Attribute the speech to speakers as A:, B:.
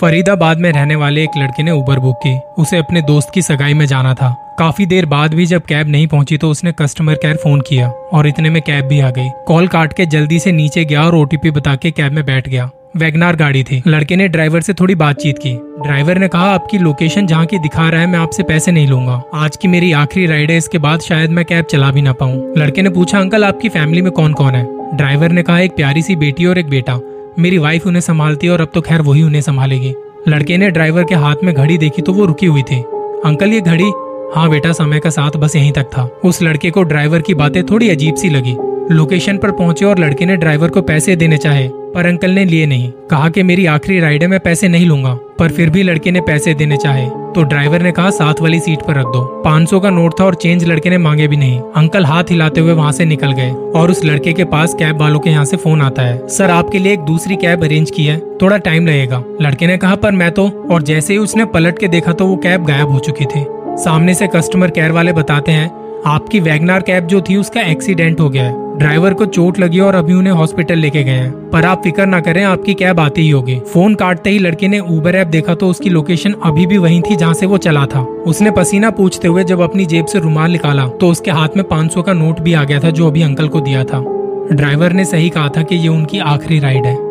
A: फरीदाबाद में रहने वाले एक लड़के ने उबर बुक की। उसे अपने दोस्त की सगाई में जाना था। काफ़ी देर बाद भी जब कैब नहीं पहुँची तो उसने कस्टमर केयर फ़ोन किया और इतने में कैब भी आ गई। कॉल काट के जल्दी से नीचे गया और ओटीपी बता के कैब में बैठ गया। वैगनार गाड़ी थी। लड़के ने ड्राइवर से थोड़ी बातचीत की। ड्राइवर ने कहा, आपकी लोकेशन जहाँ की दिखा रहा है, मैं आपसे पैसे नहीं लूँगा। आज की मेरी आखिरी राइड है, इसके बाद शायद मैं कैब चला भी ना पाऊँ। लड़के ने पूछा, अंकल, आपकी फैमिली में कौन कौन है? ड्राइवर ने कहा, एक प्यारी सी बेटी और एक बेटा। मेरी वाइफ उन्हें संभालती है और अब तो खैर वही उन्हें संभालेगी। लड़के ने ड्राइवर के हाथ में घड़ी देखी तो वो रुकी हुई थी। अंकल, ये घड़ी? हाँ बेटा, समय का साथ बस यहीं तक था। उस लड़के को ड्राइवर की बातें थोड़ी अजीब सी लगी। लोकेशन पर पहुँचे और लड़के ने ड्राइवर को पैसे देने चाहे, पर अंकल ने लिए नहीं। कहा कि मेरी आखिरी राइड है, मैं पैसे नहीं लूँगा, पर फिर भी लड़के ने पैसे देने चाहे। तो ड्राइवर ने कहा, साथ वाली सीट पर रख दो। 500 का नोट था और चेंज लड़के ने मांगे भी नहीं। अंकल हाथ हिलाते हुए वहाँ से निकल गए और उस लड़के के पास कैब वालों के यहाँ से फ़ोन आता है। सर, आपके लिए एक दूसरी कैब अरेंज की है। थोड़ा टाइम लगेगा। लड़के ने कहा, पर मैं तो और जैसे ही उसने पलट के देखा तो वो कैब गायब हो चुकी थी। सामने से कस्टमर केयर वाले बताते हैं, आपकी वैगनार कैब जो थी, उसका एक्सीडेंट हो गया है। ड्राइवर को चोट लगी और अभी उन्हें हॉस्पिटल लेके गए हैं। पर आप फ़िक्र ना करें, आपकी कैब आती ही होगी। फ़ोन काटते ही लड़के ने उबर ऐप देखा तो उसकी लोकेशन अभी भी वही थी जहाँ से वो चला था। उसने पसीना पूछते हुए जब अपनी जेब से रुमाल निकाला तो उसके हाथ में 500 का नोट भी आ गया था जो अभी अंकल को दिया था। ड्राइवर ने सही कहा था कि ये उनकी आखिरी राइड है।